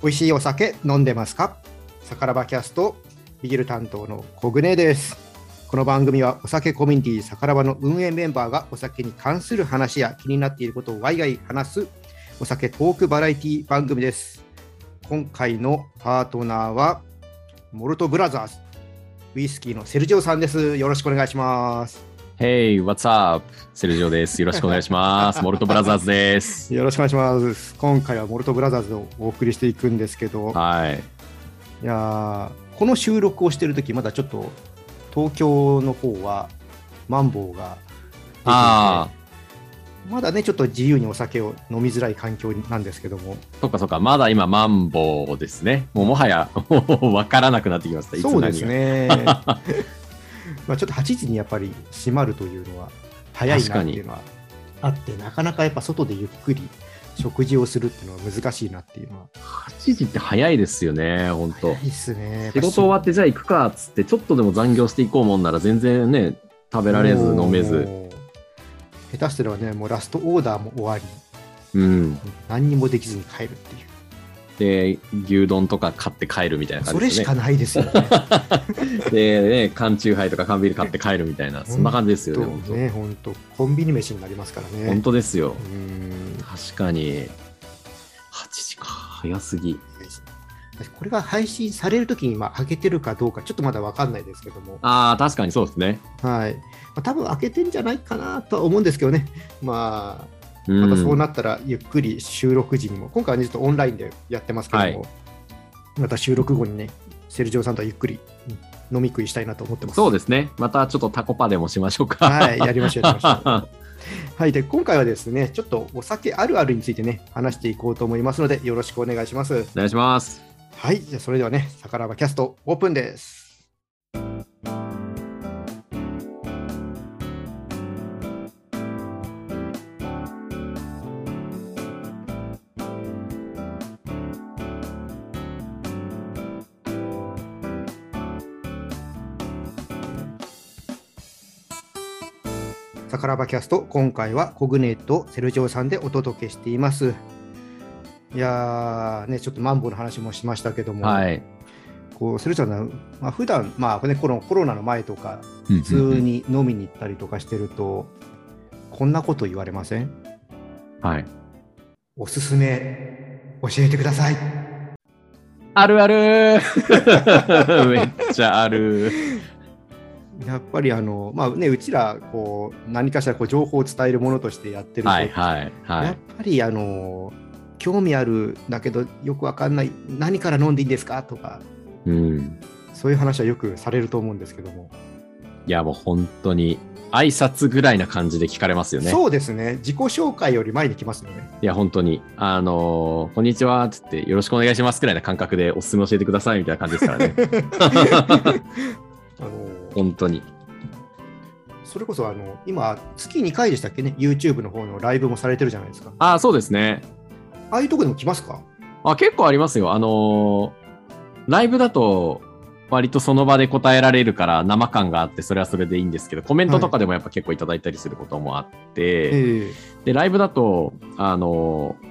美味しいお酒飲んでますか？サカラバキャストビギル担当のコグネです。この番組はお酒コミュニティサカラバの運営メンバーがお酒に関する話や気になっていることをワイワイ話すお酒トークバラエティ番組です。今回のパートナーはモルトブラザーズウイスキーのセルジオさんです。よろしくお願いします。Hey, what's up? セルジオです。よろしくお願いします。モルトブラザーズです。よろしくお願いします今回はモルトブラザーズをお送りしていくんですけどはい。いやーこの収録をしてるとき、まだちょっと東京の方はマンボウがああまだね、ちょっと自由にお酒を飲みづらい環境なんですけども、そっかそっか。まだ今、マンボウですね。もうもはや、もう分からなくなってきました。そうです。ね、まあちょっと8時にやっぱり閉まるというのは早いなっていうのはあって、なかなかやっぱ外でゆっくり食事をするっていうのは難しいなっていうのは、8時って早いですよね、本当早いっすね。仕事終わってじゃあ行くかっつって、ちょっとでも残業していこうもんなら全然ね、食べられず飲めず。下手すればね、もうラストオーダーも終わり、うん。何にもできずに帰るっていう。で、牛丼とか買って帰るみたいな感じですね。それしかないですよね。で、ね、缶チューハイとか缶ビール買って帰るみたいな、そんな感じですよね、本当ね、本当コンビニ飯になりますからね。本当ですよ。うん確かに。8時か。早すぎ。これが配信されるときにまあ開けてるかどうか、ちょっとまだ分かんないですけども、ああ、確かにそうですね。はいまあ、多分開けてんじゃないかなとは思うんですけどね、まあ、うんまたそうなったらゆっくり収録時にも、今回はね、ちょっとオンラインでやってますけども、はいまた収録後にね、セルジオさんとはゆっくりうん飲み食いしたいなと思ってます。そうですね。またちょっとタコパでもしましょうか。はい、やりましょう、やりましょう。はい、で今回はですね、ちょっとお酒あるあるについてね、話していこうと思いますので、よろしくお願いします。お願いします。はい、じゃあそれではね、さからばキャストオープンです。さからばキャスト、今回はコグネとセルジオさんでお届けしています。いやー、ね、ちょっとマンボウの話もしましたけども、はい。こうセルジオさん、まあ普段まあね、このコロナの前とか、普通に飲みに行ったりとかしてると、こんなこと言われません？はい。おすすめ教えてください。あるある めっちゃある。やっぱりあの、まあね、うちらこう何かしらこう情報を伝えるものとしてやってると、はいはいはやっい。ぱりあの興味あるだけどよくわかんない何から飲んでいいんですか？とかうん。そういう話はよくされると思うんですけども、いやもう本当に挨拶ぐらいな感じで聞かれますよね。そうですね自己紹介より前に来ますよねいや本当に。あのーこんにちはっつってよろしくお願いしますくらいな感覚でおすすめ教えてくださいみたいな感じですからね。あの本当に。それこそあの今月2回でしたっけね？YouTube の方のライブもされてるじゃないですか。ああ、そうですね。ああいうとこでも来ますか？あ結構ありますよ。あのーライブだと割とその場で答えられるから生感があってそれはそれでいいんですけどコメントとかでもやっぱ結構いただいたりすることもあって、えでライブだとあのー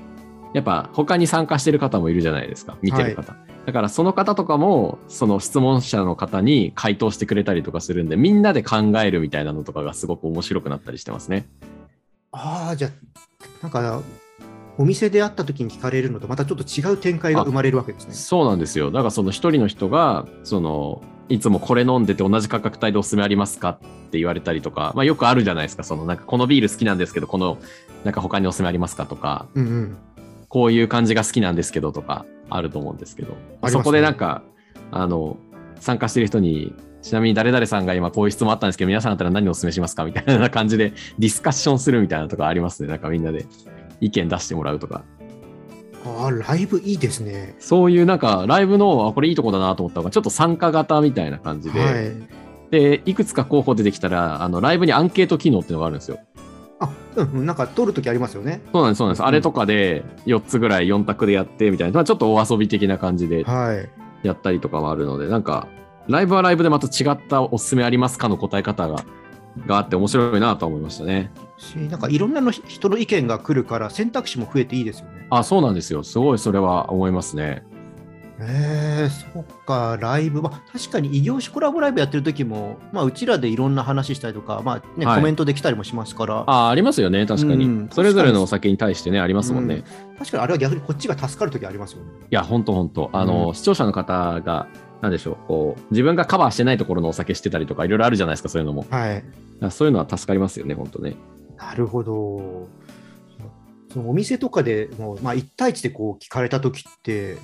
やっぱ他に参加してる方もいるじゃないですか。見てる方、だからその方とかもその質問者の方に回答してくれたりとかするんでみんなで考えるみたいなのとかがすごく面白くなったりしてますね。ああじゃあなんかお店で会った時に聞かれるのとまたちょっと違う展開が生まれるわけですねそうなんですよ。だからその一人の人が、その、いつもこれ飲んでて同じ価格帯でおすすめありますかって言われたりとか、まあよくあるじゃないですか。その、なんかこのビール好きなんですけど、この、なんか他におすすめありますかとか、うんうんこういう感じが好きなんですけどとか、あると思うんですけど、ねそこでなんか、あの、参加してる人に、ちなみに誰々さんが今こういう質問あったんですけど、皆さんだったら何をおすすめしますかみたいな感じでディスカッションするみたいなとかありますね。なんかみんなで意見出してもらうとか。ああライブいいですねそういうなんかライブの、あ、これいいとこだなと思ったのが、ちょっと参加型みたいな感じで、はいで、いくつか候補出てきたら、あの、ライブにアンケート機能っていうのがあるんですよ。あうんうんなんか撮る時ありますよねそうなんです、そうなんです。うんあれとかで4つぐらい4択でやってみたいな、まあちょっとお遊び的な感じではいやったりとかもあるので、なんか、ライブはライブでまた違ったおすすめありますかの答え方ががあって面白いなと思いましたね。しなんかいろんなの人の意見が来るから選択肢も増えていいですよね。あ、そうなんですよ。すごいそれは思いますね。えー、そっか、ライブ、まあ、確かに異業種コラボライブやってる時も、まあ、うちらでいろんな話したりとか、まあねはいコメントできたりもしますから、ああ、ありますよね、確かに。うんそれぞれのお酒に対してね、ありますもんね。い確かにあれは逆にこっちが助かる時ありますよね。や、ほんとほんと。あの、うん視聴者の方が、なんでしょう、こう、自分がカバーしてないところのお酒してたりとか、いろいろあるじゃないですか、そういうのも。はい。らそういうのは助かりますよね、ほんとね。なるほど。そのお店とかでもう、まあ、1対1でこう聞かれた時って、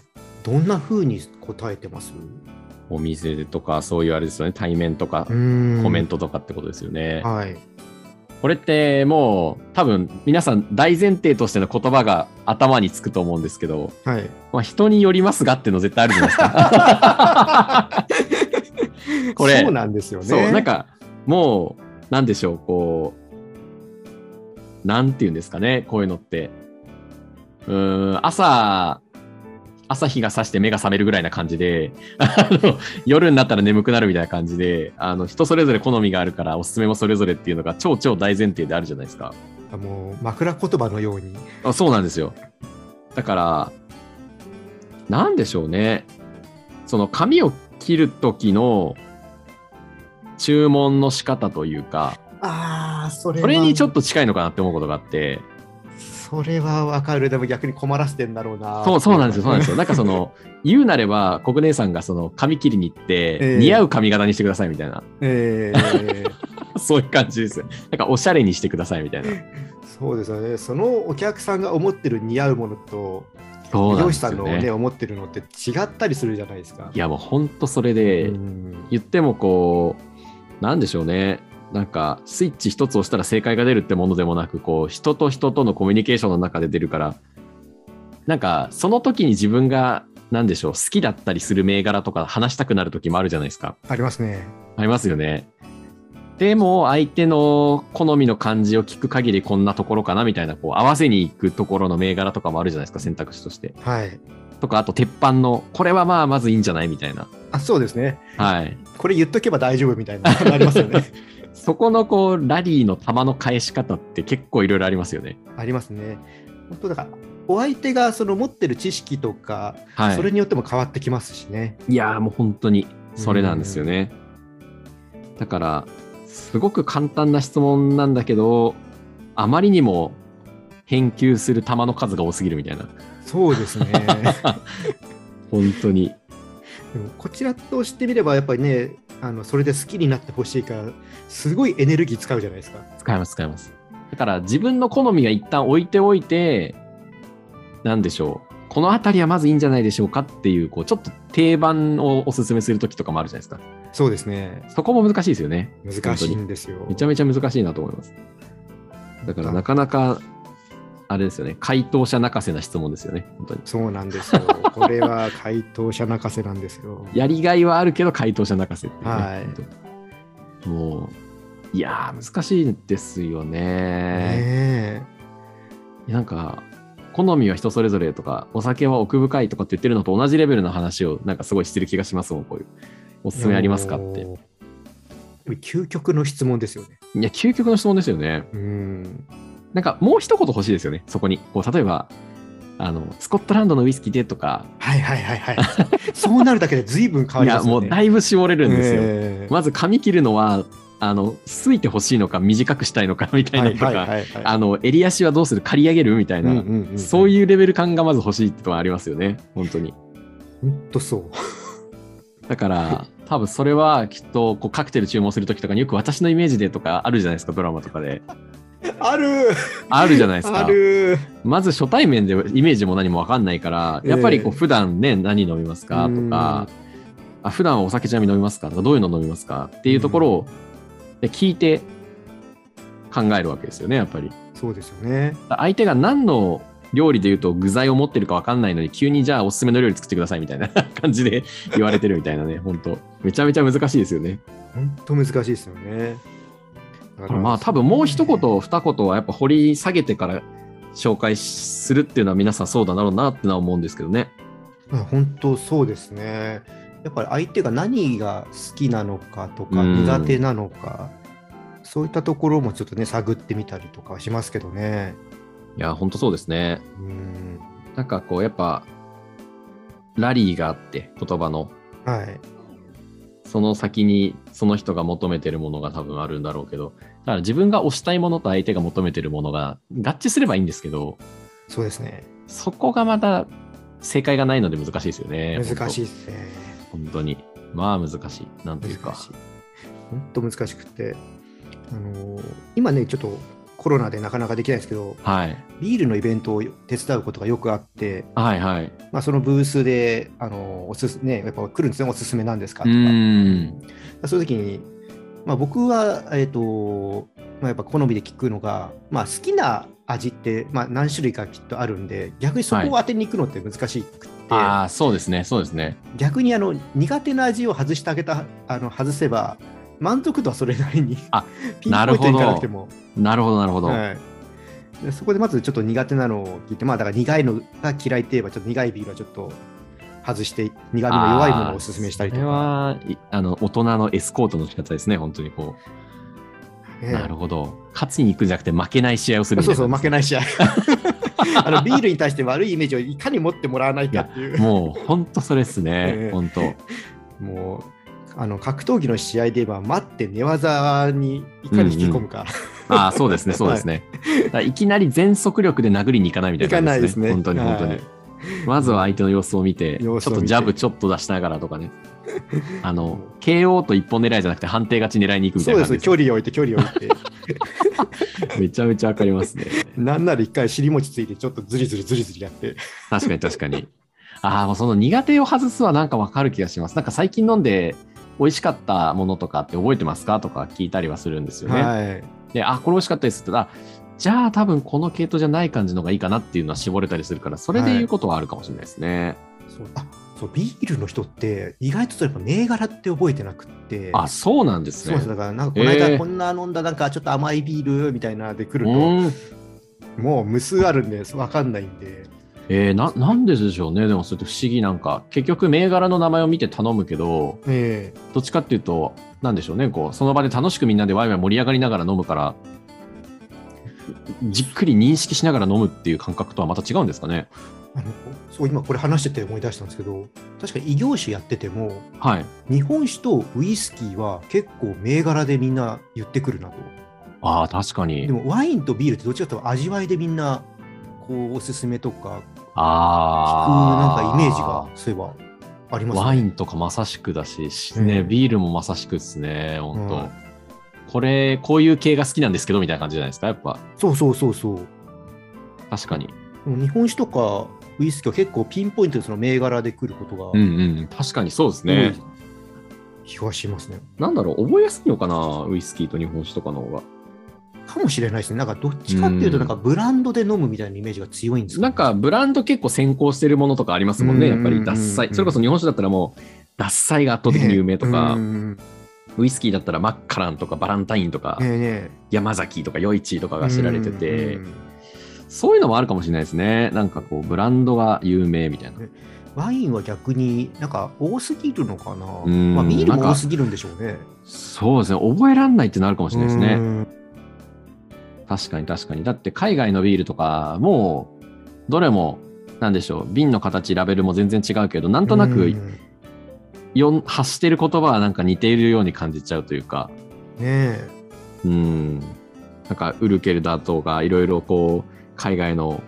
どんな風に答えてます？お店とか、そういうあれですよね、対面とか、ココメントとかってことですよね。はい。これってもう、多分皆さん大前提としての言葉が頭につくと思うんですけど、はい。まあ、人によりますがっていうの絶対あるじゃないですか。これそうなんですよね。そう、なんか、もう、なんでしょう、こう、なんていうんですかね、こういうのって。うーん、朝、朝日が差して目が覚めるぐらいな感じで、あの夜になったら眠くなるみたいな感じで、あの人それぞれ好みがあるから、おすすめもそれぞれっていうのが超超大前提であるじゃないですか。もう枕言葉のように。あそうなんですよ。だから、なんでしょうね。その髪を切る時の注文の仕方というか、ああ、それそれにちょっと近いのかなって思うことがあって、それはわかる。でも逆に困らせてんだろうな。そうそうなんですよ、そうなんですよ。なんかその、言うなれば、国姉さんがその髪切りに行って、ええ似合う髪型にしてくださいみたいな、えー そういう感じですよ。なんかおしゃれにしてくださいみたいな。そうですよね。そのお客さんが思ってる似合うものと、そうなんですよ漁師さんのね、ね。思ってるのって違ったりするじゃないですか。いやもうほんとそれで、うん言ってもこう、なんでしょうね。なんかスイッチ一つ押したら正解が出るってものでもなく、こう人と人とのコミュニケーションの中で出るから、なんかその時に自分が、なんでしょう、好きだったりする銘柄とか話したくなる時もあるじゃないですか。ありますね。ありますよね。でも相手の好みの感じを聞く限りこんなところかなみたいなこう合わせに行くところの銘柄とかもあるじゃないですか選択肢として。はい。とかあと鉄板のこれはまあまずいいんじゃないみたいな。あ、そうですね。はい。これ言っとけば大丈夫みたいなのありますよね。そこのこうラリーの球の返し方って結構いろいろありますよね。ありますね。本当だから、お相手がその持ってる知識とか、はい。それによっても変わってきますしね。いやーもう本当にそれなんですよね。だからすごく簡単な質問なんだけどあまりにも返球する球の数が多すぎるみたいな。そうですね。本当に。でもこちらとしてみれば、やっぱりね、あのそれで好きになってほしいから、すごいエネルギー使うじゃないですか。使います、使います。だから自分の好みが一旦置いておいて、なんでしょう。この辺りはまずいいんじゃないでしょうかっていう、こう、ちょっと定番をおすすめするときとかもあるじゃないですか。そうですね。そこも難しいですよね。難しいんですよ。めちゃめちゃ難しいなと思います。だからなかなか、あれですよね。回答者泣かせな質問ですよね。本当に。そうなんですよ。これは回答者泣かせなんですよ。やりがいはあるけど回答者泣かせっていうね。はいもう、いやー、難しいですよね。ねなんか、好みは人それぞれとか、お酒は奥深いとかって言ってるのと同じレベルの話をなんかすごいしてる気がしますもん、こういう。おすすめありますかって。究極の質問ですよね。いや、究極の質問ですよね。うん。なんかもう一言欲しいですよね、そこに。こう例えば、あの、スコットランドのウイスキーでとか、はいはいはいはい。そうなるだけで随分変わいや、りますよね。もうだいぶ絞れるんですよ。えーまず髪切るのは、あの、すいてほしいのか短くしたいのかみたいなのとか、はいはいはいはいあの、襟足はどうする？刈り上げる？みたいな、うんうんうんうんそういうレベル感がまず欲しいってのはありますよね、本当に。本当そう。だから、多分それはきっとこうカクテル注文するときとかによく私のイメージでとかあるじゃないですか、ドラマとかで。あるあるじゃないですあか。るまず初対面でイメージも何も分かんないから、やっぱりこうええ普段ね、何飲みますか？とか、あ普段はお酒ちなみに飲みますか？とか、どういうの飲みますか？っていうところをで聞いて考えるわけですよね、やっぱり。そうですよね。相手が何の料理で言うと具材を持ってるか分かんないのに、急にじゃあおすすめの料理作ってくださいみたいな 感じで言われてるみたいなね、本当めちゃめちゃ難しいですよね。本当難しいですよね。まあ多分もう一言二言はやっぱ掘り下げてから紹介するっていうのは皆さんそうだろうなってのは思うんですけどね。まあ本当そうですね。やっぱり相手が何が好きなのかとかうん苦手なのか、そういったところもちょっとね探ってみたりとかはしますけどね。いや、本当そうですね。うん。なんかこうやっぱラリーがあって、言葉の。はい。その先にその人が求めてるものが多分あるんだろうけど、だから自分が推したいものと相手が求めてるものが合致すればいいんですけど、そうですね。そこがまた正解がないので難しいですよね。難しいい。ですね。本当に。まあ難しい。なんというか。本当難しくて、あのー今ね、ちょっとコロナでなかなかできないですけど、はい。ビールのイベントを手伝うことがよくあって、はいはい。まあ、そのブースで、あのーおすすね、やっぱ来るんですね、おすすめなんですかうとか。ーん。そういう時に、まあ、僕は、えっ、と、まあ、やっぱ好みで聞くのが、まあ、好きな味って、まあ、何種類かきっとあるんで、逆にそこを当てに行くのって難しくって、ああ、そうですね。そうですね。逆にあの苦手な味を外してあげた、あの外せば、満足度はそれなりにあ ピンポイントにいかなくても、なるほど、なるほど。はいでそこでまずちょっと苦手なのを聞いて、まあだから苦いのが嫌いって言えば、ちょっと苦いビールはちょっと外して、苦味の弱いものをおすすめしたりとそれか。はいあの大人のエスコートの仕方ですね、本当にこう。ねなるほど。勝ちに行くんじゃなくて負けない試合をするみたそうそう、負けない試合。あのビールに対して悪いイメージをいかに持ってもらわないかっていう。もう本当それですね え。え本当。もうあの格闘技の試合で言えば、待って寝技にいかに引き込むか。ああ、そうですね、そうですね。だからいきなり全速力で殴りに行かないみたいな感じですね。本当に本当に。はいまずは相手の様子を見て、ちょっとジャブちょっと出しながらとかね。あの、KO と一本狙いじゃなくて判定勝ち狙いに行くみたいそうです、距離を置いて、距離を置いて。めちゃめちゃわかりますね。なんなら一回尻餅ついて、ちょっとズリズリズリズリやって。確かに確かに。ああ、もうその苦手を外すはなんかわかる気がします。なんか最近飲んで美味しかったものとかって覚えてますか？とか聞いたりはするんですよね。はい。で、あ、これ美味しかったですって言ったら、じゃあ多分この系統じゃない感じのがいいかなっていうのは絞れたりするから、それで言うことはあるかもしれないですね。そうあそうビールの人って、意外とそれやっぱ銘柄って覚えてなくって。あ、そうなんですね。だから、なんかこの間えーこんな飲んだ、なんかちょっと甘いビールみたいなで来ると、うん。もう無数あるんで、わかんないんで。えー、な、なんででしょうね。でもそれって不思議なんか、結局銘柄の名前を見て頼むけど、えどっちかっていうと、なんでしょうね、こう、その場で楽しくみんなでワイワイ盛り上がりながら飲むから、じっくり認識しながら飲むっていう感覚とはまた違うんですかね。あのそう今これ話してて思い出したんですけど確かに異業種やっててもはい。日本酒とウイスキーは結構銘柄でみんな言ってくるなとああ、確かにで。もワインとビールってどっちかというと味わいでみんなこうおすすめとか聞くああ。なんかイメージがそういえばありますねワインとかまさしくだし、しうんね、ビールもまさしくですね、本当、うんこれ、こういう系が好きなんですけど、みたいな感じじゃないですか、やっぱ。そうそうそうそう確かに。日本酒とかウイスキーは結構ピンポイントでその銘柄で来ることが多うんうん。確かにそうですいね。気がしますね。なんだろう、覚えやすいのかな、ウイスキーと日本酒とかの方が。かもしれないですね。なんかどっちかっていうと、うんなんかブランドで飲むみたいなイメージが強いんですなんか、ブランド結構先行してるものとかありますもんね、やっぱり。うんうんうん獺祭。それこそ日本酒だったらもう、獺祭が圧倒的に有名とか、ね ウイスキーだったらマッカランとかバランタインとか、えね山崎とか余市とかえが知られてて、そういうのもあるかもしれないですね。なんかこう、ブランドが有名みたいな。ワインは逆になんか多すぎるのかな。んまあ、ビールも多すぎるんでしょうね。そうですね。覚えらんないってなるかもしれないですね。うん確かに確かに。だって海外のビールとか、もう、どれも、なんでしょう、瓶の形、ラベルも全然違うけど、なんとなうくんよん発してる言葉はなんか似ているように感じちゃうというか、ねえうん。なんか、ウルケルだとか、いろいろこう、海外の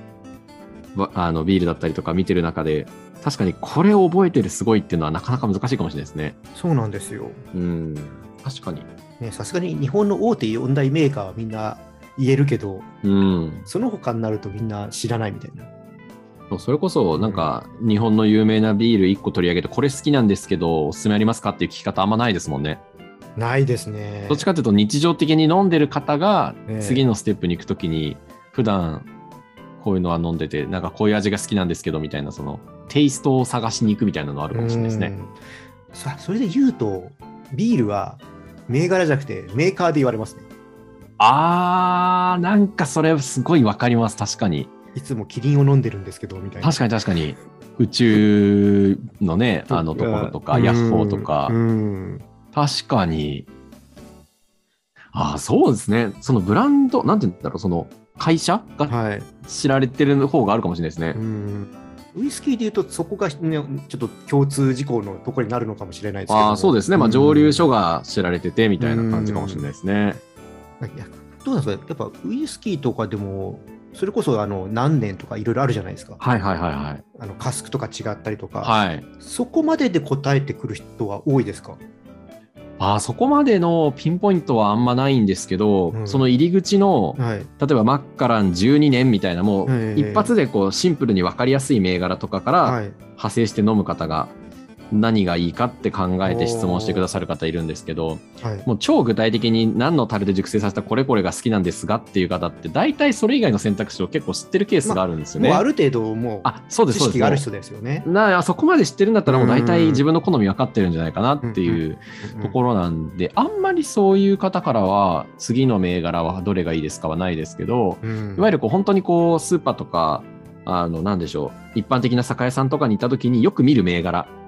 わあのビールだったりとか見てる中で、確かにこれを覚えてるすごいっていうのはなかなか難しいかもしれないですね。そうなんですよ。うん。確かに。ねさすがに日本の大手4大メーカーはみんな言えるけど、うん。その他になるとみんな知らないみたいな。それこそ、なんか、日本の有名なビール1個取り上げて、これ好きなんですけど、おすすめありますかっていう聞き方あんまないですもんね。ないですね。どっちかというと、日常的に飲んでる方がええ、次のステップに行くときに、普段、こういうのは飲んでて、なんかこういう味が好きなんですけど、みたいな、その、テイストを探しに行くみたいなのあるかもしれないですね。それで言うと、ビールは銘柄じゃなくてメーカーで言われますね。あー、なんかそれすごいわかります。確かに。いつもキリンを飲んでるんですけど、みたいな。確かに確かに。宇宙のね、あのところとか、うんヤッホーとかう、ん。確かに。ああ、そうですね。そのブランド、なんて言うんだろう、その会社がはい。知られてる方があるかもしれないですね。うんウイスキーでいうと、そこが、ね、ちょっと共通事項のところになるのかもしれないですけどもああ、そうですね。まあ、ん蒸留所が知られててみたいな感じかもしれないですね。いやどうなんですかやっぱウイスキーとかでも、それこそあの何年とかいろいろあるじゃないですか。はいはいはいはい。あのカスクとか違ったりとか、はい。そこまでで答えてくる人は多いですか？あーそこまでのピンポイントはあんまないんですけど、うんその入り口の、はい。例えばマッカラン12年みたいな、もうええ一発でこうシンプルに分かりやすい銘柄とかからはい。派生して飲む方が何がいいかって考えて質問してくださる方いるんですけど、はい。もう超具体的に何の樽で熟成させたこれこれが好きなんですがっていう方って大体それ以外の選択肢を結構知ってるケースがあるんですよね。もうある程度、もうあそうです知識がある人ですよね。なあそこまで知ってるんだったらもう大うん体自分の好み分かってるんじゃないかなっていうところなんで、あんまりそういう方からは次の銘柄はどれがいいですかはないですけど、ろ、うんいわゆるこう本当にこうスーパーとかあのなんでしょう一般的な酒屋さんとかに行った時によく見る銘柄はい。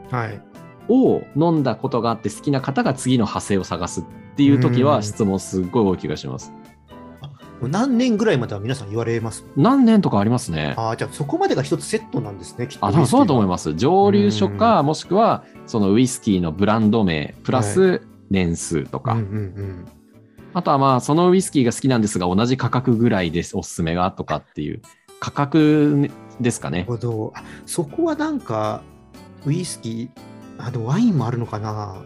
を飲んだことがあって好きな方が次の派生を探すっていう時うんは質問すっごい多い気がします。何年ぐらいまでは皆さん言われます？何年とかありますね。ああ、じゃあそこまでが一つセットなんですね、きっと。あ、そうだと思いまます。蒸留所か、もしくは、そのウイスキーのブランド名、プラス年数とか、うんうんあとはまあ、そのウイスキーが好きなんですが、同じ価格ぐらいです、おすすめがとかっていう、価格ですかなるね。ほど。あそこはなんか、ウイスキー、あでもワインもあるのかな？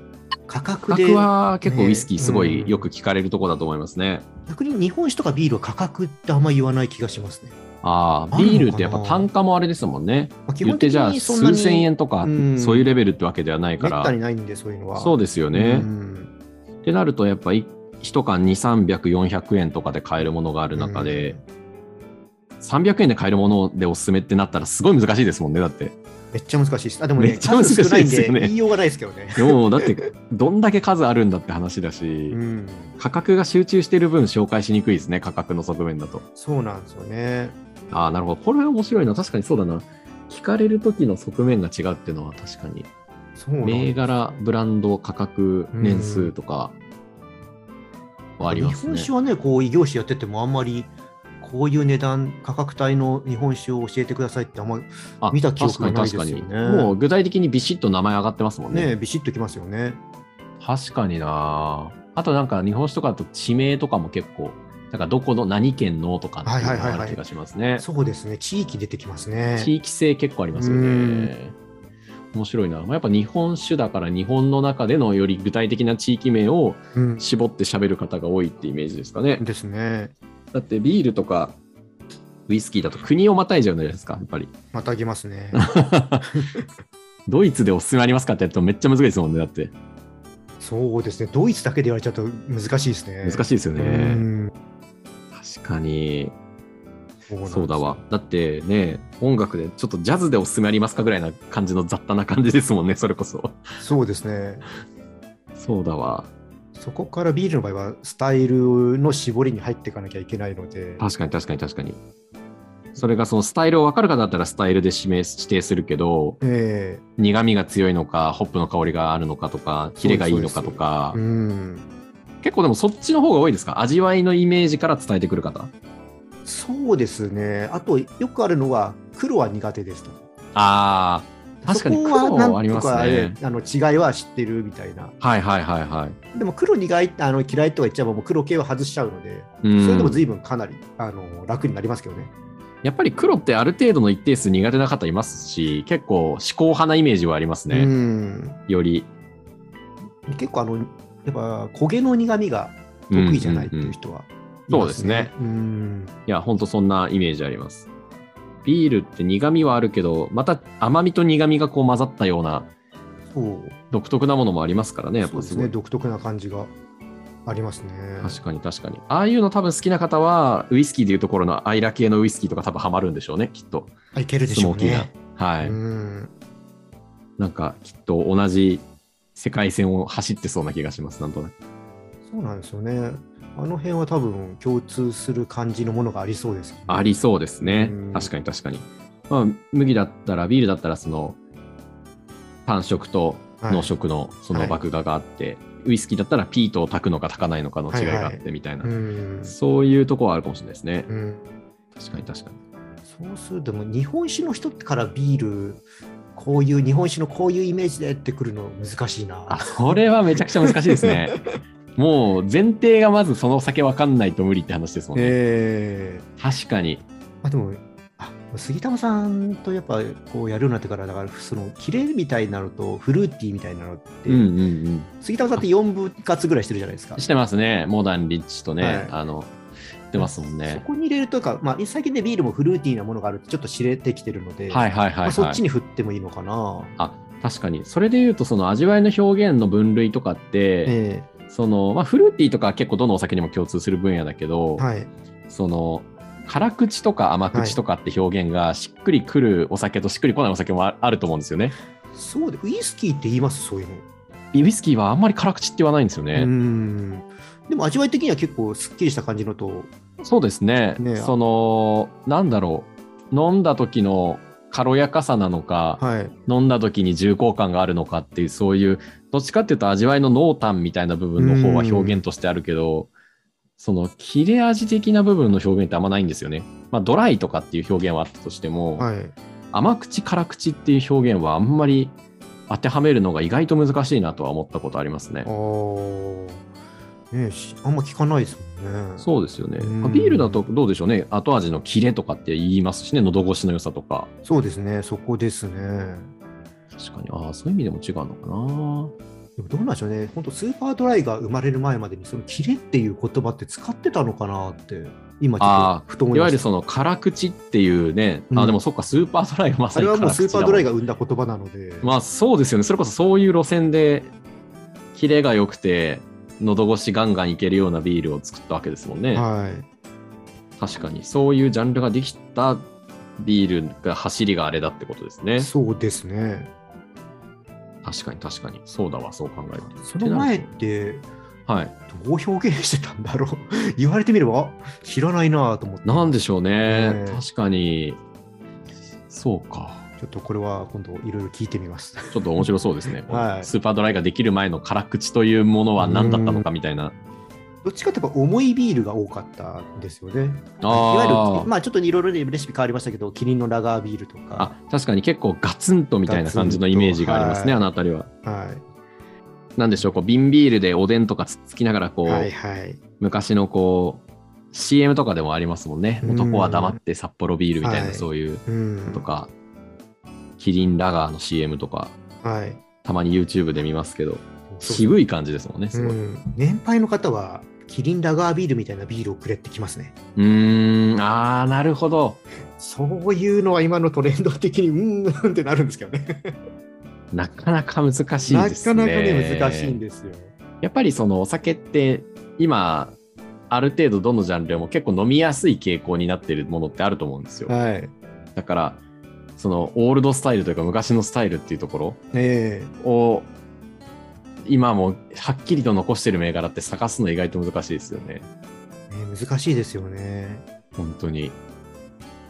価格で。価格は結構ねウイスキーすごいよく聞かれるところだと思いますね。逆に日本酒とかビールは価格ってあんま言わない気がしますね。ああ、ビールってやっぱ単価もあれですもんね。まあ、言ってじゃあ数千円とかうんそういうレベルってわけではないからにないんで、そういうのは。そうですよね。うんってなるとやっぱり1缶2、300、400円とかで買えるものがある中で、300円で買えるものでおすすめってなったらすごい難しいですもんね、だって。めっちゃ難しいです。あでもね、めっちゃ難しいですよね言いようがないですけどね。もうだってどんだけ数あるんだって話だし、うん、価格が集中してる分紹介しにくいですね、価格の側面だと。そうなんですよね。ああ、なるほど。これは面白いな。確かにそうだな。聞かれる時の側面が違うっていうのは確かに。銘柄、ブランド、価格、年数とかはありますね日本。酒はね、こう異業種やっててもあんまりこういう値段、価格帯の日本酒を教えてくださいってあんまりあ見た記憶確かにがないですよね確かに。もう具体的にビシッと名前上がってますもんね。ね、ビシッときますよね。確かになあとなんか日本酒とかだと地名とかも結構、なんかどこの何県のとかっていうのがある気がしますね。そうですね、地域出てきますね。地域性結構ありますよね。面白いな。まあ、やっぱ日本酒だから日本の中でのより具体的な地域名をうん、絞って喋る方が多いってイメージですかね。ですね。だってビールとかウイスキーだと国をまたいじゃうじゃないですか、やっぱり。またぎますね。ドイツでおすすめありますかってやるとめっちゃ難しいですもんね、だって。そうですね、ドイツだけで言われちゃうと難しいですね。難しいですようね。ん確かに。そうそうだわ。だってね、音楽でちょっとジャズでおすすめありますかぐらいな感じの雑多な感じですもんね、それこそ。そうですね。そうだわ。そこからビールの場合はスタイルの絞りに入っていかなきゃいけないので。確かに確かに確かに。それがそのスタイルを分かる方だったらスタイルで指名指定するけど、え苦味が強いのか、ホップの香りがあるのかとか、キレがいいのかとかえ、うん。結構でもそっちの方が多いですか？味わいのイメージから伝えてくる方。そうですね。あと、よくあるのは、黒は苦手ですと。ああ、確かに黒なんありますね。あの違いは知ってるみたいな。はいはいはいはい。でも黒苦いあの嫌いとか言っちゃえばもう黒系は外しちゃうので、うんそれでも随分かなりあの楽になりますけどね。やっぱり黒ってある程度の一定数苦手な方いますし、結構思考派なイメージはありますうね。んより。結構あの、やっぱ焦げの苦味が得意じゃないっていう人は、そうですね。うん。いや、ほんとそんなイメージあります。ビールって苦味はあるけど、また甘みと苦味がこう混ざったような独特なものもありますからね、やっぱすごい。そうですね。独特な感じがありますね。確かに確かに。ああいうの多分好きな方は、ウイスキーでいうところのアイラ系のウイスキーとか多分ハマるんでしょうね、きっと。あいけるでしょうね。な。はい。うん。なんかきっと同じ世界線を走ってそうな気がします、なんとなく。そうなんですよね。あの辺は多分共通する感じのものがありそうですよね、ありそうですねうん。確かに確かに。まあ、麦だったら、ビールだったら、その、単色と濃色のその麦芽があって、ウイスキーだったらピートを炊くのか炊かないのかの違いがあってみたいな、うん。そういうところはあるかもしれないですね。うん確かに確かに。そうするとも日本酒の人からビールこういう日本酒のこういうイメージでってくるの難しいな。あ、それはめちゃくちゃ難しいですね。もう前提がまずそのお酒わかんないと無理って話ですもんね。えー確かに。まあ、でもあ杉玉さんとやっぱこうやるようになってからだからそのキレみたいなのとフルーティーみたいなのって、うんうんうん。杉玉さんって4分割ぐらいしてるじゃないですか。してますね。モダンリッチとね、はいあの、出ますもんそね。こに入れるとか、まあ、最近ねビールもフルーティーなものがあるってちょっと知れてきてるので、はいはいはい、はいまあ、そっちに振ってもいいのかな。あ、確かに。それで言うと、その味わいの表現の分類とかって、えその、まあ、フルーティーとかは結構どのお酒にも共通する分野だけど、えはい。その、辛口とか甘口とかって表現がしっくりくるお酒としっくりこないお酒もああると思うんですよね。そうで、ウイスキーって言います、そういうの。ウイスキーはあんまり辛口って言わないんですようね。ん。でも味わい的には結構すっきりした感じのと、そうですね。ねその、なんだろう。飲んだ時の軽やかさなのか、はい。飲んだ時に重厚感があるのかっていう、そういう、どっちかっていうと味わいの濃淡みたいな部分の方は表現としてあるけど、その切れ味的な部分の表現ってあんまないんですよね。まあドライとかっていう表現はあったとしても、はい。甘口辛口っていう表現はあんまり当てはめるのが意外と難しいなとは思ったことありますねねあんま聞かないですもんね。そうですよね。うんまあビールだとどうでしょうね。後味のキレとかって言いますしね、喉越しの良さとか。そうですね、そこですね。確かに、ああ、そういう意味でも違うのかな。でもどうなんでしょうね、本当、スーパードライが生まれる前までに、そのキレっていう言葉って使ってたのかなって、今ちょっあとふと思いわゆるその辛口っていうね、うんあでもそっか、スーパードライがまさにあれはもうスーパードライがが。生んだ言葉なので、まあそうですよね。それこそそういう路線で、キレが良くて、喉越しガンガンいけるようなビールを作ったわけですもんね。はい。確かに、そういうジャンルができたビールが走りがあれだってことですね。そうですね。確かに確かに。そうだわ、そう考えると。その前って、はい。どう表現してたんだろう？言われてみれば、あ知らないなと思って。なんでしょうね。ね確かに。そうか。ちょっとこれは今度いろいろ聞いてみます。ちょっと面白そうですね。はいスーパードライができる前の辛口というものは何だったのかみたいな。どっちかってやっぱ重いビールが多かったんですよね。いあわーゆる、まあちょっといろいろねレシピ変わりましたけど、キリンのラガービールとあか、確かに結構ガツンとみたいな感じのイメージがありますね、ガツンとあの辺りは。はい。なんでしょう、こう瓶ビールでおでんとかつっつきながらこう、はいはい。昔のこう CM とかでもありますもんね。うん男は黙って札幌ビールみたいな、はいそういううんとか、キリンラガーの CM とか、はい。たまに YouTube で見ますけど、渋い感じですもんね、すごい。うん年配の方は、キリンラガービールみたいなビールをくれってきますね。うーん、あー、なるほど。そういうのは今のトレンド的に、うーんってなるんですけどね。なかなか難しいですね。なかなかね、難しいんですよ。やっぱりそのお酒って今ある程度どのジャンルでも結構飲みやすい傾向になってるものってあると思うんですよ。はい。だからそのオールドスタイルというか昔のスタイルっていうところえを今もはっきりと残してる銘柄って探すの意外と難しいですよね。えね難しいですよね。本当に。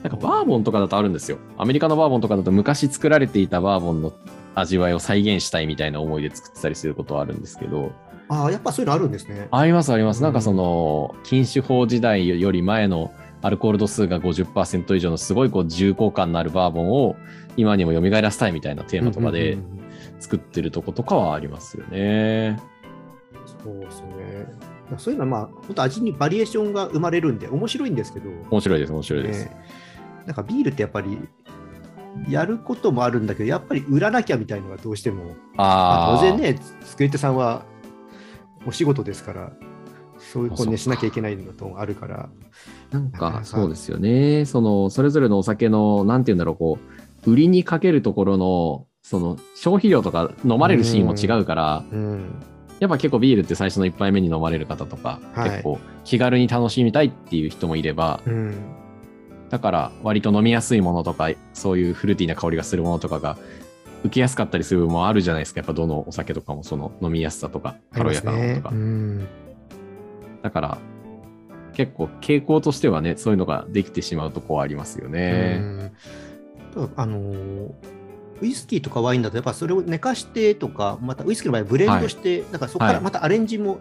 なんかバーボンとかだとあるんですよ。アメリカのバーボンとかだと昔作られていたバーボンの味わいを再現したいみたいな思いで作ってたりすることはあるんですけど、ああ、やっぱそういうのあるんですね。ありますあります。うんなんかその禁酒法時代より前のアルコール度数が50%以上のすごいこう重厚感のあるバーボンを今にも蘇らせたいみたいなテーマとかでうんうんうんうん作ってるとことかはありますよね。そうですね。そういうのはまあ、本当味にバリエーションが生まれるんで、面白いんですけど、面白いです面白いです。ねなんかビールってやっぱり、やることもあるんだけど、やっぱり売らなきゃみたいのがどうしても、まあああ当然ね、作り手さんはお仕事ですから、そういうこう、ね、しなきゃいけないのとあるから、なんかそうですよね。そのそれぞれのお酒のなんて言うんだろうこう売りにかけるところのその消費量とか飲まれるシーンも違うから、うん、やっぱ結構ビールって最初の1杯目に飲まれる方とか、はい結構気軽に楽しみたいっていう人もいれば、うん、だから割と飲みやすいものとかそういうフルーティーな香りがするものとかが受けやすかったりする部分もあるじゃないですか。やっぱどのお酒とかもその飲みやすさとか軽やかなものとか、うん。だから結構傾向としてはねそういうのができてしまうとこはありますよね。うん。あのーウイスキーとかワインだと、やっぱそれを寝かしてとか、またウイスキーの場合はブレンドして、だからそこからはいまたアレンジも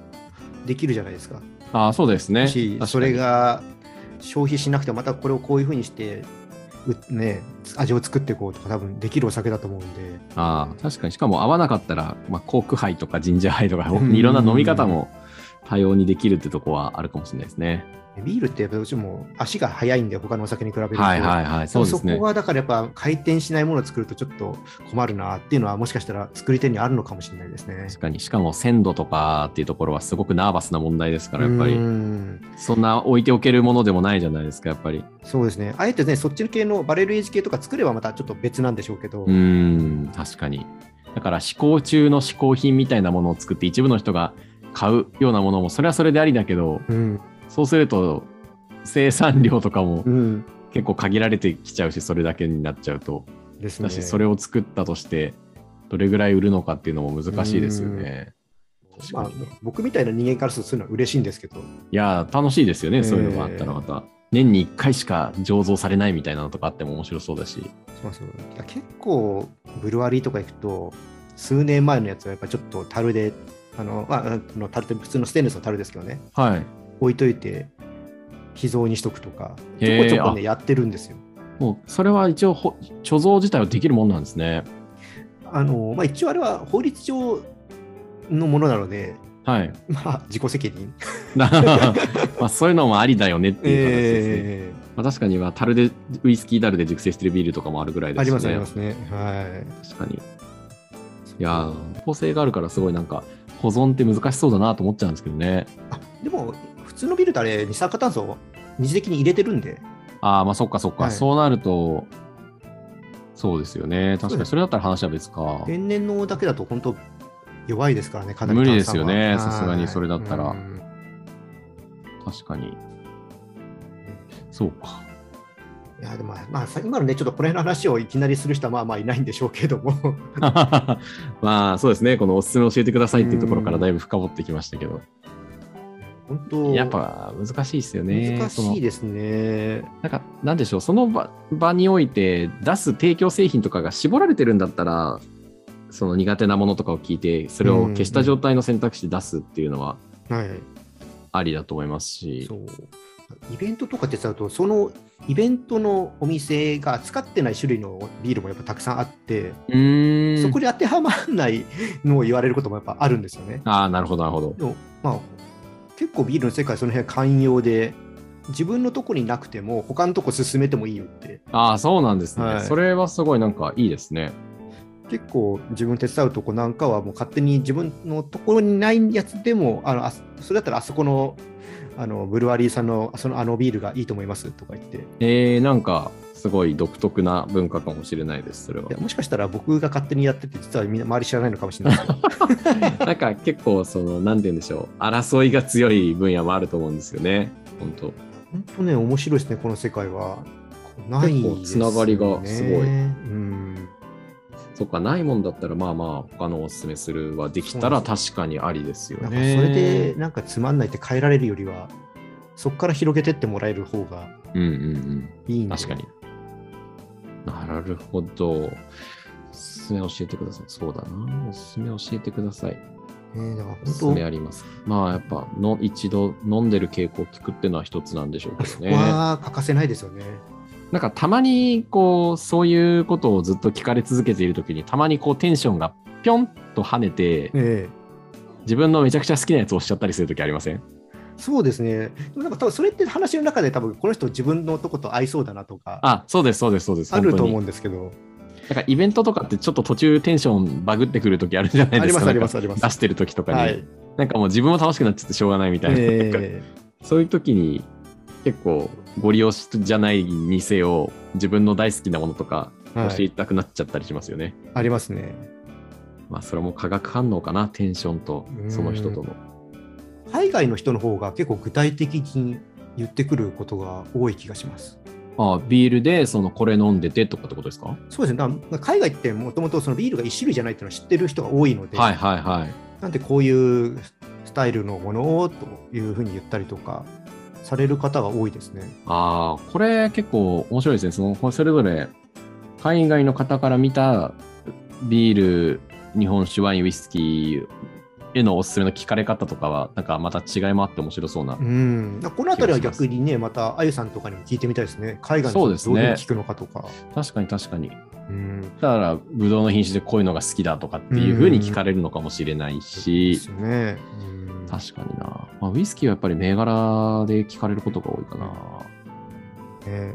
できるじゃないですか。ああそうですね。それが消費しなくても、またこれをこういうふうにして、うね、味を作っていこうとか多分できるお酒だと思うんで、ああ、確かに。しかも合わなかったら、まあ、コーク杯とかジンジャー杯とか、う んいろんな飲み方も多様にできるってとこはあるかもしれないですね。ビールってやっぱどうしても足が速いんで、他のお酒に比べると。はいはいはい。そうですねこ。はだからやっぱ回転しないものを作るとちょっと困るなっていうのはもしかしたら作り手にあるのかもしれないですね。確かに。しかも鮮度とかっていうところはすごくナーバスな問題ですから、やっぱうり。んそんな置いておけるものでもないじゃないですか、やっぱり。そうですね。あえてね、そっち系のバレルエイジ系とか作ればまたちょっと別なんでしょうけど。うーん、確かに。だから、試行中の試行品みたいなものを作って、一部の人が買うようなものも、それはそれでありだけど、うん。そうすると、生産量とかもうん。結結構限られてきちゃうし、それだけになっちゃうと。ですね。だし、それを作ったとして、どれぐらい売るのかっていうのも難しいですよね。確まあ僕みたいな人間からするとそういうのは嬉しいんですけど。いやー、楽しいですよね、えーそういうのがあったらまた。年に1回しか醸造されないみたいなのとかあっても面白そうだし。そうそういや結構、ブルワリーとか行くと、数年前のやつはやっぱちょっと樽で、あの、まあ、あの樽って普通のステンレスの樽ですけどね、はい。置いといて、秘蔵にしとくとか、ちょこちょこね、やってるんですよ。もう、それは一応ほ、貯蔵自体はできるもんなんですね。あの、まあ、一応あれは法律上のものなので、はい。まあ、自己責任。まあ、そういうのもありだよねっていう形ですね。えまあ、確かには、樽で、ウイスキー樽で熟成してるビールとかもあるぐらいですね。ーあります、ありますね。はい。確かに。いやー、構成があるからすごいなんか、保存って難しそうだなと思っちゃうんですけどね。あでも、普通のビールってあれ、二酸化炭素を二次的に入れてるんで、ああ、まあそっかそっか、はいそうなると、そうですよね。確かにそれだったら話は別か。天然のだけだと本当弱いですからね、かなり無理ですよねさすがにそれだったら確かに。そうか。いや、でも、まあ、さ今のね、ちょっとこの辺の話をいきなりする人はまあまあいないんでしょうけども、まあそうですね。このおすすめ教えてくださいっていうところからだいぶ深掘ってきましたけど。本当、やっぱ難しいですよね。難しいですね。なんか、なんでしょう、その場場において出す提供製品とかが絞られてるんだったら、その苦手なものとかを聞いて、それを消した状態の選択肢で出すっていうのははい。ありだと思いますし、そう。イベントとか手伝うと、そのイベントのお店が使ってない種類のビールもやっぱたくさんあって。そこに当てはまらないのを言われることもやっぱあるんですよね。ああ、なるほど、なるほど。まあ、結構ビールの世界その辺寛容で、自分のとこになくても、他のとこ進めてもいいよって、ああ、そうなんですね、はいそれはすごいなんかいいですね。結構自分手伝うとこなんかはもう勝手に自分のところにないやつでも、あのあそれだったらあそこのあのブルワリーさんのそのあのビールがいいと思いますとか言って、えー、なんかすごい独特な文化かもしれないです、それは。もしかしたら僕が勝手にやってて、実はみんな周り知らないのかもしれない なんか結構その、なんて言うんでしょう、争いが強い分野もあると思うんですよね、本当。本当ね、面白いですね、この世界は。ないです、ね、結構つながりがすごいうんそっか、ないもんだったら、まあまあ、他のおすすめするはできたら確かにありですよなんかね。それでなんかつまんないって変えられるよりは、そこから広げてってもらえる方がうんうんうん。いいんで確かに。なるほど。おすすめ教えてください。そうだな。おすすめ教えてください。ね、だからおすすめあります。まあやっぱの一度飲んでる傾向を聞くっていうのは一つなんでしょうけどね。は欠かせないですよね。なんかたまにこうそういうことをずっと聞かれ続けているときにたまにこうテンションがぴょんと跳ねてええ、自分のめちゃくちゃ好きなやつをおっしゃったりするときありません？そうですね。でもなんか多分それって話の中で多分この人自分のとこと合いそうだなとかあ、そうです、そうです、そうです。あると思本うんですけど。なんかイベントとかってちょっと途中テンションバグってくるときあるじゃないですか。ますありますあります。出してるときとかに、はい。なんかもう自分も楽しくなっちゃってしょうがないみたいな。なんかえそういうときに結構ご利用しじゃないにせよ自分の大好きなものとか教えたくなっちゃったりしますよね。ありますね。まあそれも化学反応かな、テンションとその人との。海外の人の方が結構具体的に言ってくることが多い気がします。あビールでそのこれ飲んでてとかってことですか？そうですね。海外ってもともとそのビールが一種類じゃないっていうのは知ってる人が多いので、はいはいはい。なんでこういうスタイルのものをというふうに言ったりとかされる方が多いですね。ああ、これ結構面白いですね。そのそれぞれ海外の方から見たビール、日本酒、ワイン、ウイスキーへのおすすめの聞かれ方とかは、なんかまた違いもあって面白そうな。うん、このあたりは逆にね、またあゆさんとかにも聞いてみたいですね。海外のそうですねどういうふうに聞くのかとか。確かに確かに。うん、だから、ブドウの品種でこういうのが好きだとかっていうふうに聞かれるのかもしれないでし、すね。うん確かにな。まあ、ウイスキーはやっぱり銘柄で聞かれることが多いかな。ね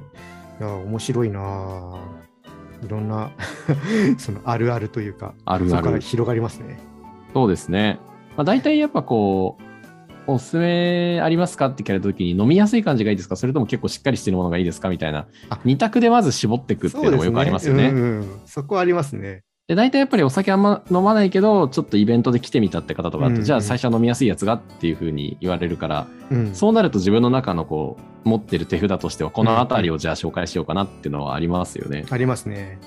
いや、面白いなぁいろんな そのあるあるというか、あるある。広がりますね。そうですね。まあ、大体やっぱこう、おすすめありますかって聞かれたときに飲みやすい感じがいいですか？それとも結構しっかりしてるものがいいですか？みたいなあ。二択でまず絞っていくっていうのもよくありますよね。そうですうんうんそこはありますね。で、大体やっぱりお酒あんま飲まないけど、ちょっとイベントで来てみたって方とかだと、うんうんじゃあ最初は飲みやすいやつがっていうふうに言われるから、うん、そうなると自分の中のこう、持ってる手札としては、このあたりをじゃあ紹介しようかなっていうのはありますよね。ありますね。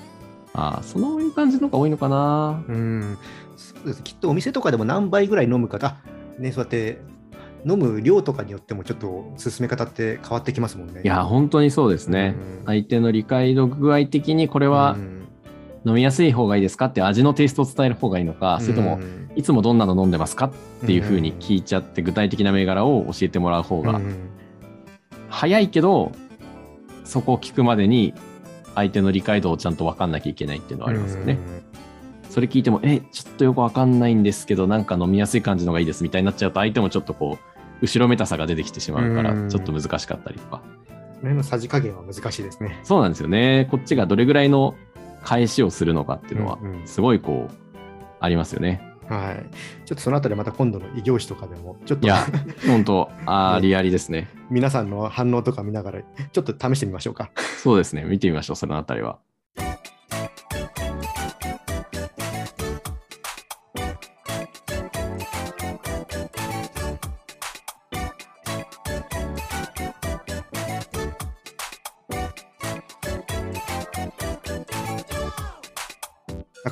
ああ、そういう感じの方が多いのかな。うん、そうですきっとお店とかでも何杯ぐらい飲むかだ、ね、そうやって飲む量とかによってもちょっと進め方って変わってきますもんね。いや、本当にそうですね。うん相手の理解度具合的にこれはうん飲みやすい方がいいですかって味のテイストを伝える方がいいのか、それともうんいつもどんなの飲んでますか？っていうふうに聞いちゃって具体的な銘柄を教えてもらう方がうん早いけど、そこを聞くまでに相手の理解度をちゃんと分かんなきゃいけないっていうのはありますよね。それ聞いても、え、ちょっとよく分かんないんですけど、なんか飲みやすい感じのがいいですみたいになっちゃうと、相手もちょっとこう、後ろめたさが出てきてしまうからう、んちょっと難しかったりとか。この辺のさじ加減は難しいですね。そうなんですよね。こっちがどれぐらいの返しをするのかっていうのはすごいこう、ありますよね。はい。ちょっとそのあたりまた今度の異業種とかでも、ちょっといや、本当 ありありですね。皆さんの反応とか見ながら、ちょっと試してみましょうか。そうですね。見てみましょう、そのあたりは。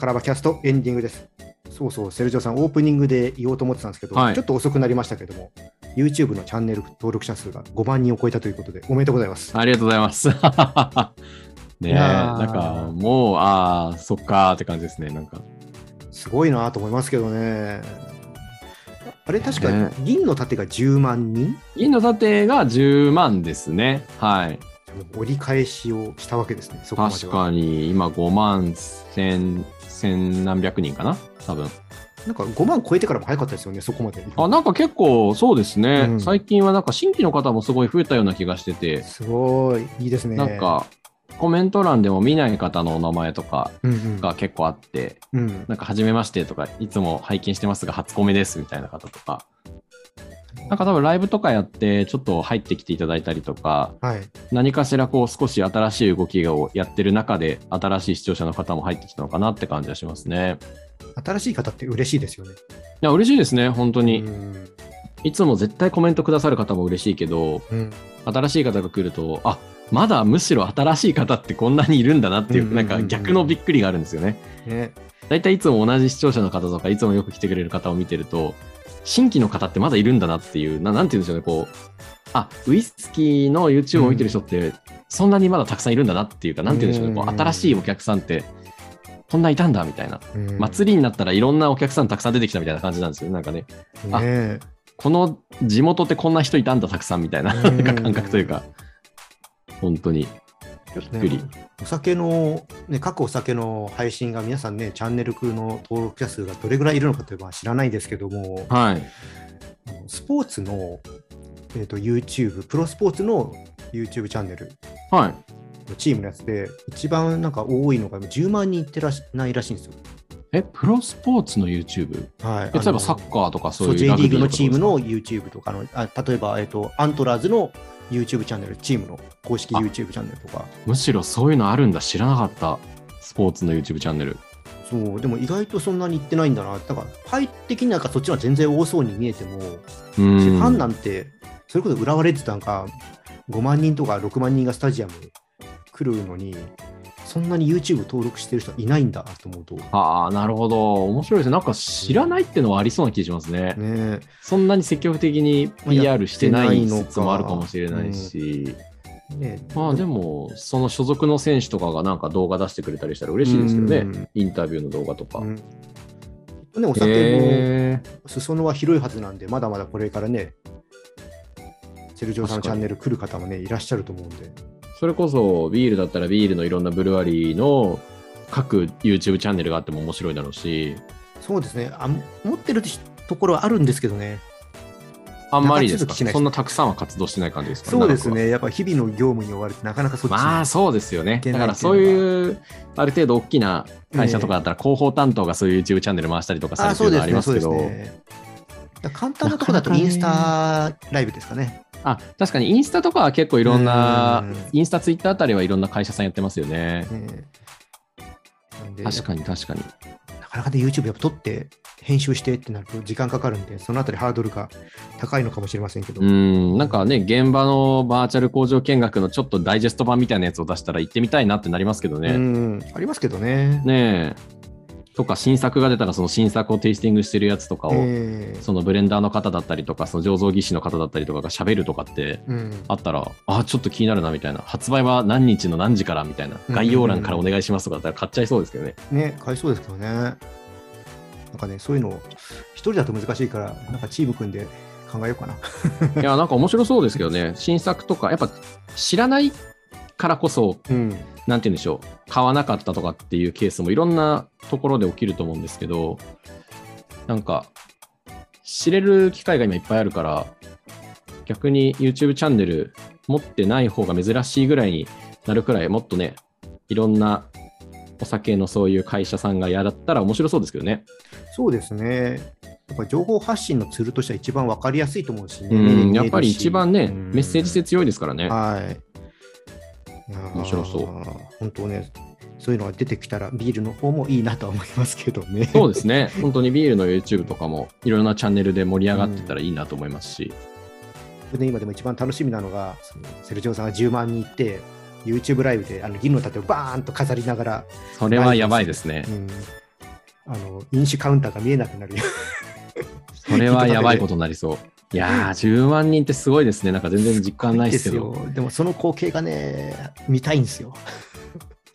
宝場キャストエンディングです。そうそう、セルジオさん、オープニングで言おうと思ってたんですけど、はいちょっと遅くなりましたけども、YouTube のチャンネル登録者数が5万人を超えたということで、おめでとうございます。ありがとうございます。ねえ、なんかもう、ああ、そっかーって感じですね。なんか。すごいなと思いますけどね。あれ、確かね銀の盾が10万人？銀の盾が10万ですね。はい。折り返しをしたわけですね、そこまでは。確かに、今5万1000、千何百人かな多分。なんか5万超えてからも早かったですよね、そこまで。あ、なんか結構そうですね。うん最近はなんか新規の方もすごい増えたような気がしてて、すごい、いいですね。なんかコメント欄でも見ない方のお名前とかうんうん、が結構あって、うん、なんか、はじめましてとか、いつも拝見してますが、初コメですみたいな方とか、なんか多分ライブとかやって、ちょっと入ってきていただいたりとか、はい。何かしらこう少し新しい動きをやってる中で、新しい視聴者の方も入ってきたのかなって感じはしますね。新しい方って嬉しいですよね。いや、嬉しいですね、本当に。うんいつも絶対コメントくださる方も嬉しいけど、うん新しい方が来ると、あまだむしろ新しい方ってこんなにいるんだなっていう、なんか逆のびっくりがあるんですよね。ね、大体いつも同じ視聴者の方とか、いつもよく来てくれる方を見てると、新規の方ってまだいるんだなっていう、ななんて言うんでしょうね、こう、あウイスキーの YouTube を見てる人って、そんなにまだたくさんいるんだなっていうか、なんて言うんでしょうね、こうん。う新しいお客さんって、こんないたんだみたいな。うん。祭りになったらいろんなお客さんたくさん出てきたみたいな感じなんですよね、なんかね。あねこの地元ってこんな人いたんだ、たくさんみたいな、うん。なんか感覚というか、本当に。びっくり。お酒の、ね、各お酒の配信が皆さんね、チャンネルの登録者数がどれぐらいいるのかというのは知らないですけども、はい。スポーツの、えー、と YouTube、プロスポーツの YouTube チャンネルはい。のチームのやつで、一番なんか多いのが10万人いってらっしないらしいんですよ。え、プロスポーツの YouTube? はい、え例えばサッカーとかそうそういう J リーグのチームの YouTube とかの、あ例えば、えーと、アントラーズの YouTube チャンネル、チームの公式あ YouTube チャンネルとか、むしろそういうのあるんだ、知らなかった。スポーツの YouTube チャンネル。そう、でも意外とそんなに行ってないんだな、だから、パイ的になんかそっちの方が全然多そうに見えても、うファンん。なんて、それこそ浦和レッズなんか5万人とか6万人がスタジアム来るのに、そんなに YouTube 登録してる人いないんだと思うと、ねああ、なるほど。面白いですね。なんか知らないってのはありそうな気がしますね。えそんなに積極的に PR してないのもあるかもしれないし。ねまあでも、その所属の選手とかがなんか動画出してくれたりしたら嬉しいですよねうん。インタビューの動画とか。うんね、お酒も裾野は広いはずなんで、まだまだこれからね、セルジオさんのチャンネル来る方もね、いらっしゃると思うんで。それこそビールだったらビールのいろんなブルワリーの各 YouTube チャンネルがあっても面白いだろうし、そうですね、あ持ってるところはあるんですけどね、あんまりですか？そんなたくさんは活動してない感じですか？そうですね、やっぱ日々の業務に追われて、なかなかそっちにまあそうですよね。だからそういう、ある程度大きな会社とかだったら広報担当がそういう YouTube チャンネル回したりとかされあてるのありますけど、そうですね。だから簡単なところだとインスタライブですかね。あ、確かにインスタとかは結構いろんなうん、インスタ、ツイッターあたりはいろんな会社さんやってますよね。確かに確かに。なかなかで YouTube やっぱ撮って編集してってなると時間かかるんで、そのあたりハードルが高いのかもしれませんけど。うん、なんかね、現場のバーチャル工場見学のちょっとダイジェスト版みたいなやつを出したら行ってみたいなってなりますけどうね。ん、ありますけどね。ねえ。とか、新作が出たらその新作をテイスティングしてるやつとかを、えーそのブレンダーの方だったりとか、その醸造技師の方だったりとかが喋るとかって、うんあったら、あ、ちょっと気になるなみたいな、発売は何日の何時からみたいな、うん概要欄からお願いしますとかだったら買っちゃいそうですけどね。ね、買いそうですけどね。なんかね、そういうの、一人だと難しいから、なんかチーム組んで考えようかな。いや、なんか面白そうですけどね、新作とか、やっぱ知らないからこそ、うん。なんて言うんでしょう、買わなかったとかっていうケースもいろんなところで起きると思うんですけど、なんか、知れる機会が今いっぱいあるから、逆に YouTube チャンネル持ってない方が珍しいぐらいになるくらい、もっとね、いろんなお酒のそういう会社さんがやったら面白そうですけどね。そうですね。やっぱ情報発信のツールとしては一番分かりやすいと思うしね。うん、やっぱり一番ね、うんメッセージ性強いですからね。はい。面白そう本当ね、そういうのが出てきたらビールの方もいいなとは思いますけどね。そうですね、本当にビールの YouTube とかもいろんなチャンネルで盛り上がってたらいいなと思いますし、で今でも一番楽しみなのが、そのセルジオさんが10万人行って、YouTube ライブであの銀の盾をバーンと飾りながら、それはやばいですねう。ん、あの飲酒カウンターが見えなくなるよ。それはやばいことになりそう。いやー、10万人ってすごいですね。なんか全然実感ないですけど、よ。でもその光景がね、見たいんですよ。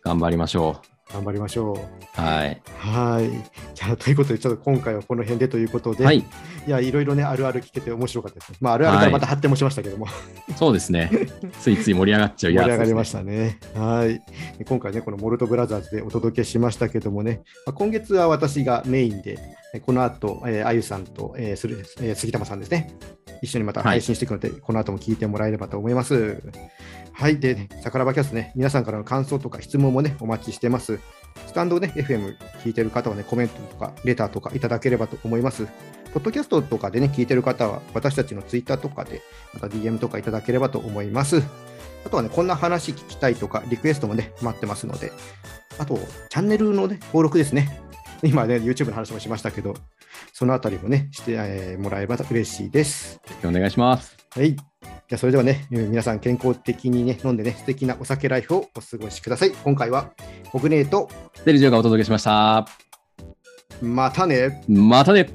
頑張りましょ頑張りましょう。う。はい。はい。じゃあ、ということで、ちょっと今回はこの辺でということで、はい、いや、いろいろね、あるある聞けて面白かったですね。まあ、あるあるからまた発展もしましたけども、そうですね。ついつい盛り上がっちゃう盛やつね。り上がりましたね。はい。今回ね、このモルトブラザーズでお届けしましたけどもね、まあ、今月は私がメインで、えこの後、えーあゆさんと、えーするえー杉玉さんですね、一緒にまた配信していくので、この後も聞いてもらえればと思います。はい。で、ね、桜庭キャストね、皆さんからの感想とか質問もね、お待ちしてます。スタンドね、FM 聞いてる方はね、コメントとか、レターとかいただければと思います。ポッドキャストとかでね、聞いてる方は、私たちのツイッターとかで、また DM とかいただければと思います。あとはね、こんな話聞きたいとか、リクエストもね、待ってますので、あと、チャンネルのね、登録ですね。今ね、YouTube の話もしましたけど、そのあたりもね、して、えーもらえば嬉しいです。お願いします。はい。じゃあ、それではね、皆さん健康的にね、飲んでね、素敵なお酒ライフをお過ごしください。今回は、コグネート、デリジョーがお届けしました。またね。またね。